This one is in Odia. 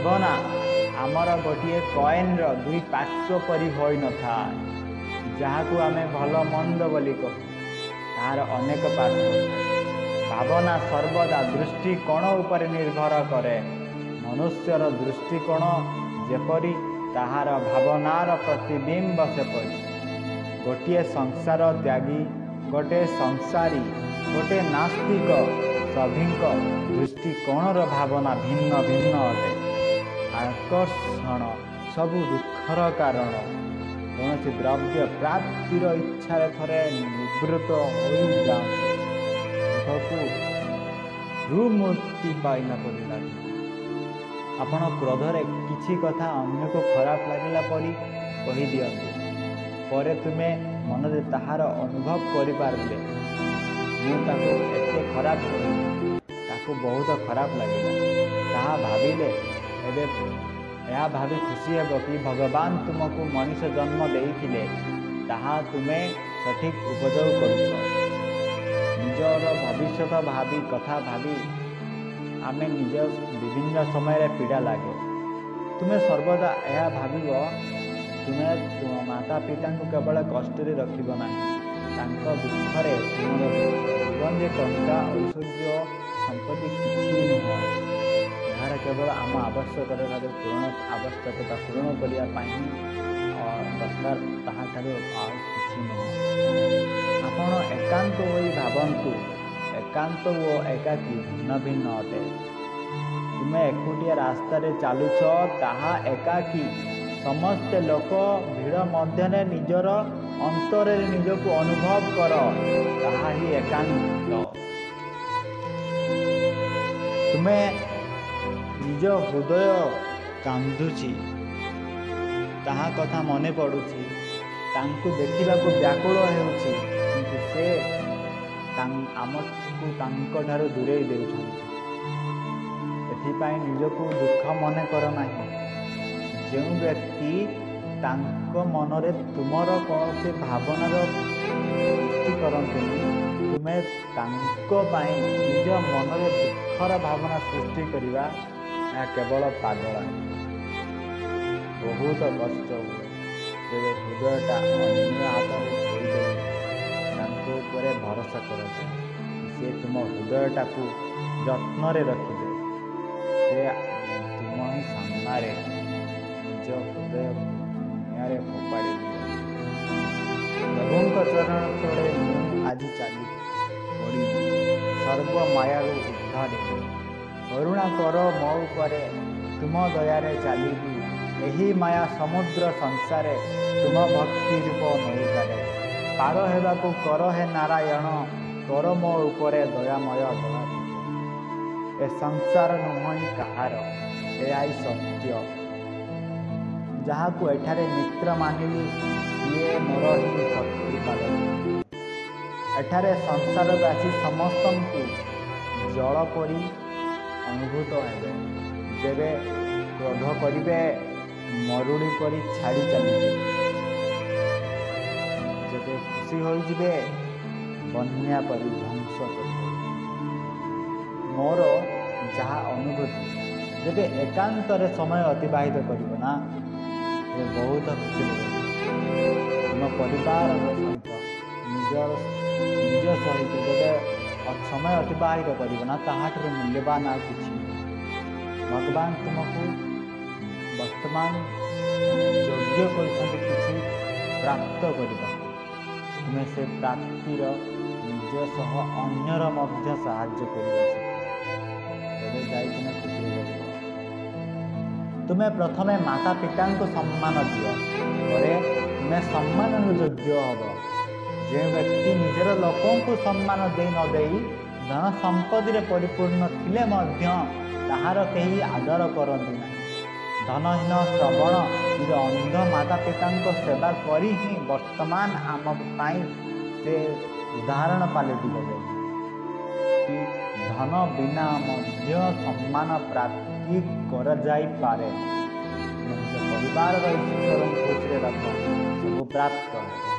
ଭାବନା ଆମର ଗୋଟିଏ କଏନ୍ର ଦୁଇ ପାର୍ଶ୍ୱ ପରି ହୋଇନଥାଏ ଯାହାକୁ ଆମେ ଭଲ ମନ୍ଦ ବୋଲି କହୁ ତାହାର ଅନେକ ପାର୍ଶ୍ୱ। ଭାବନା ସର୍ବଦା ଦୃଷ୍ଟିକୋଣ ଉପରେ ନିର୍ଭର କରେ। ମନୁଷ୍ୟର ଦୃଷ୍ଟିକୋଣ ଯେପରି ତାହାର ଭାବନାର ପ୍ରତିବିମ୍ବ ସେପରି। ଗୋଟିଏ ସଂସାର ତ୍ୟାଗୀ ଗୋଟିଏ ସଂସାରୀ ଗୋଟିଏ ନାସ୍ତିକ ସଭିଙ୍କ ଦୃଷ୍ଟିକୋଣର ଭାବନା ଭିନ୍ନ ଭିନ୍ନ ଅଟେ। ଆକର୍ଷଣ ସବୁ ଦୁଃଖର କାରଣ। କୌଣସି ଦ୍ରବ୍ୟ ପ୍ରାପ୍ତିର ଇଚ୍ଛାରେ ଥରେ ନିବୃତ୍ତ ହୋଇଯାଆନ୍ତି ଦୁଃଖକୁ ରୁମୂର୍ତ୍ତି ପାଇଲା ପରି ଲାଗେ। ଆପଣ କ୍ରୋଧରେ କିଛି କଥା ଅନ୍ୟକୁ ଖରାପ ଲାଗିଲା ପରି କହିଦିଅନ୍ତୁ। ପରେ ତୁମେ ମନରେ ତାହାର ଅନୁଭବ କରିପାରିଲେ। ମୁଁ ତାକୁ ଏତେ ଖରାପ କହିଲି ତାକୁ ବହୁତ ଖରାପ ଲାଗିଲା। ତାହା ଭାବିଲେ ଏବେ ଏହା ଭାବି ଖୁସି ହେବ କି ଭଗବାନ ତୁମକୁ ମଣିଷ ଜନ୍ମ ଦେଇଥିଲେ ତାହା ତୁମେ ସଠିକ୍ ଉପଯୋଗ କରୁଛ। ନିଜର ଭବିଷ୍ୟତ ଭାବି କଥା ଭାବି ଆମେ ନିଜ ବିଭିନ୍ନ ସମୟରେ ପୀଡ଼ା ଲାଗେ। ତୁମେ ସର୍ବଦା ଏହା ଭାବିବ ତୁମେ ତୁମ ମାତା ପିତାଙ୍କୁ କେବଳ କଷ୍ଟରେ ରଖିବ ନାହିଁ ତାଙ୍କ ଦୁଃଖରେ ତୁମର ଜୀବନରେ ଟଙ୍କା ଐଶ୍ୱର୍ଯ୍ୟ ସମ୍ପତ୍ତି କିଛି ନୁହଁ। ଏହାର କେବଳ ଆମ ଆବଶ୍ୟକତା ଠାରୁ ପୂରଣ ଆବଶ୍ୟକତା ପୂରଣ କରିବା ପାଇଁ ଦରକାର ତାହାଠାରୁ ଆଉ କିଛି ନୁହଁ ଆପଣ ଏକାନ୍ତ ହୋଇ ଭାବନ୍ତୁ ଏକାନ୍ତ ଓ ଏକାକୀ ଭିନ୍ନ ଭିନ୍ନ ଅଟେ ତୁମେ ଏକୁଟିଆ ରାସ୍ତାରେ ଚାଲୁଛ ତାହା ଏକାକୀ ସମସ୍ତେ ଲୋକ ଭିଡ଼ ମଧ୍ୟରେ ନିଜର ଅନ୍ତରରେ ନିଜକୁ ଅନୁଭବ କର ତାହା ହିଁ ଏକାନ୍ତ ତୁମେ ନିଜ ହୃଦୟ କାନ୍ଦୁଛି ତାହା କଥା ମନେ ପଡ଼ୁଛି ତାଙ୍କୁ ଦେଖିବାକୁ ବ୍ୟାକୁଳ ହେଉଛି କିନ୍ତୁ ସେ ଆମକୁ ତାଙ୍କଠାରୁ ଦୂରେଇ ଦେଉଛନ୍ତି। ଏଥିପାଇଁ ନିଜକୁ ଦୁଃଖ ମନେ କର ନାହିଁ ଯେଉଁ ବ୍ୟକ୍ତି ତାଙ୍କ ମନରେ ତୁମର କୌଣସି ଭାବନାର ସୃଷ୍ଟି କରନ୍ତିନି ତୁମେ ତାଙ୍କ ପାଇଁ ନିଜ ମନରେ ଦୁଃଖର ଭାବନା ସୃଷ୍ଟି କରିବା ଏହା କେବଳ ପାଗଳା ବହୁତ କଷ୍ଟ ହୁଏ ଯେବେ ହୃଦୟଟା ଅନ୍ୟ ହାତରେ ଧୋଇଦେଇ ତାଙ୍କ ଉପରେ ଭରସା କରାଯାଏ ସେ ତୁମ ହୃଦୟଟାକୁ ଯତ୍ନରେ ରଖିବେ ସେ ତୁମ ହିଁ ସାମ୍ନାରେ ନିଜ ହୃଦୟ ନିଆଁରେ ଫୋପାଡ଼ି ଦିଏ ପ୍ରଭୁଙ୍କ ଚରଣ ତଳେ ମୁଁ ଆଜି ଚାଲି ପଡ଼ିବି ସର୍ବ ମାୟାରୁ ଉଦ୍ଧାରିବି କରୁଣା କର ମୋ ଉପରେ ତୁମ ଦୟାରେ ଚାଲିବି। ଏହି ମାୟା ସମୁଦ୍ର ସଂସାରେ ତୁମ ଭକ୍ତି ରୂପ ନୌକାରେ ପାର ହେବାକୁ କର ହେ ନାରାୟଣ କର ମୋ ଉପରେ ଦୟାମୟ ଦୟା ଏ ସଂସାର ନୁହଁ କାହାର ଏହା ହିଁ ସତ୍ୟ। ଯାହାକୁ ଏଠାରେ ମିତ୍ର ମାନିଲି ସିଏ ମୋର ହିଁ ଶତ୍ରୁ ପାଲଟି। ଏଠାରେ ସଂସାରବାସୀ ସମସ୍ତଙ୍କୁ ଜଳ ପରି ଅନୁଭୂତ ହେବେ। ଯେବେ କ୍ରୋଧ କରିବେ ମରୁଡ଼ି ପରି ଛାଡ଼ି ଚାଲିଯିବେ। ଯେବେ ଖୁସି ହୋଇଯିବେ ବନ୍ୟା ପରି ଧ୍ୱଂସ କରିବେ। ମୋର ଯାହା ଅନୁଭୂତି ଯେବେ ଏକାନ୍ତରେ ସମୟ ଅତିବାହିତ କରିବ ନା ସେ ବହୁତ ଖୁସିରେ ରହିବ ତୁମ ପରିବାରର ସହିତ ନିଜର ନିଜ ସହିତ ଯେବେ ସମୟ ଅତିବାହିତ କରିବ ନା ତାହାଠାରୁ ମୂଲ୍ୟବାନ ଆଉ କିଛି ଭଗବାନ ତୁମକୁ ବର୍ତ୍ତମାନ ଯୋଗ୍ୟ କରିଛନ୍ତି କିଛି ପ୍ରାପ୍ତ କରିବାକୁ ତୁମେ ସେ ପ୍ରାପ୍ତିର ନିଜ ସହ ଅନ୍ୟର ମଧ୍ୟ ସାହାଯ୍ୟ କରିବା। ତେବେ ଯାଇ ତୁମେ ଖୁସିରେ ରହିବ। ତୁମେ ପ୍ରଥମେ ମାତା ପିତାଙ୍କୁ ସମ୍ମାନ ଦିଅ। ପରେ ତୁମେ ସମ୍ମାନର ଯୋଗ୍ୟ ହେବ। ଯେଉଁ ବ୍ୟକ୍ତି ନିଜର ଲୋକଙ୍କୁ ସମ୍ମାନ ଦେଇ ନ ଦେଇ ଧନ ସମ୍ପତ୍ତିରେ ପରିପୂର୍ଣ୍ଣ ଥିଲେ ମଧ୍ୟ ତାହାର କେହି ଆଦର କରନ୍ତି ନାହିଁ। ଧନହୀନ ଶ୍ରବଣ ନିଜ ଅନ୍ଧ ମାତା ପିତାଙ୍କ ସେବା କରି ହିଁ ବର୍ତ୍ତମାନ ଆମ ପାଇଁ ସେ ଉଦାହରଣ ପାଲଟିଗଲେ ଧନ ବିନା ମଧ୍ୟ ସମ୍ମାନ ପ୍ରାପ୍ତି କରାଯାଇପାରେ। ନିଜ ପରିବାରର ଈଶ୍ୱରଙ୍କୁ ଖୁସିରେ ରଖ। ସବୁ ପ୍ରାପ୍ତ।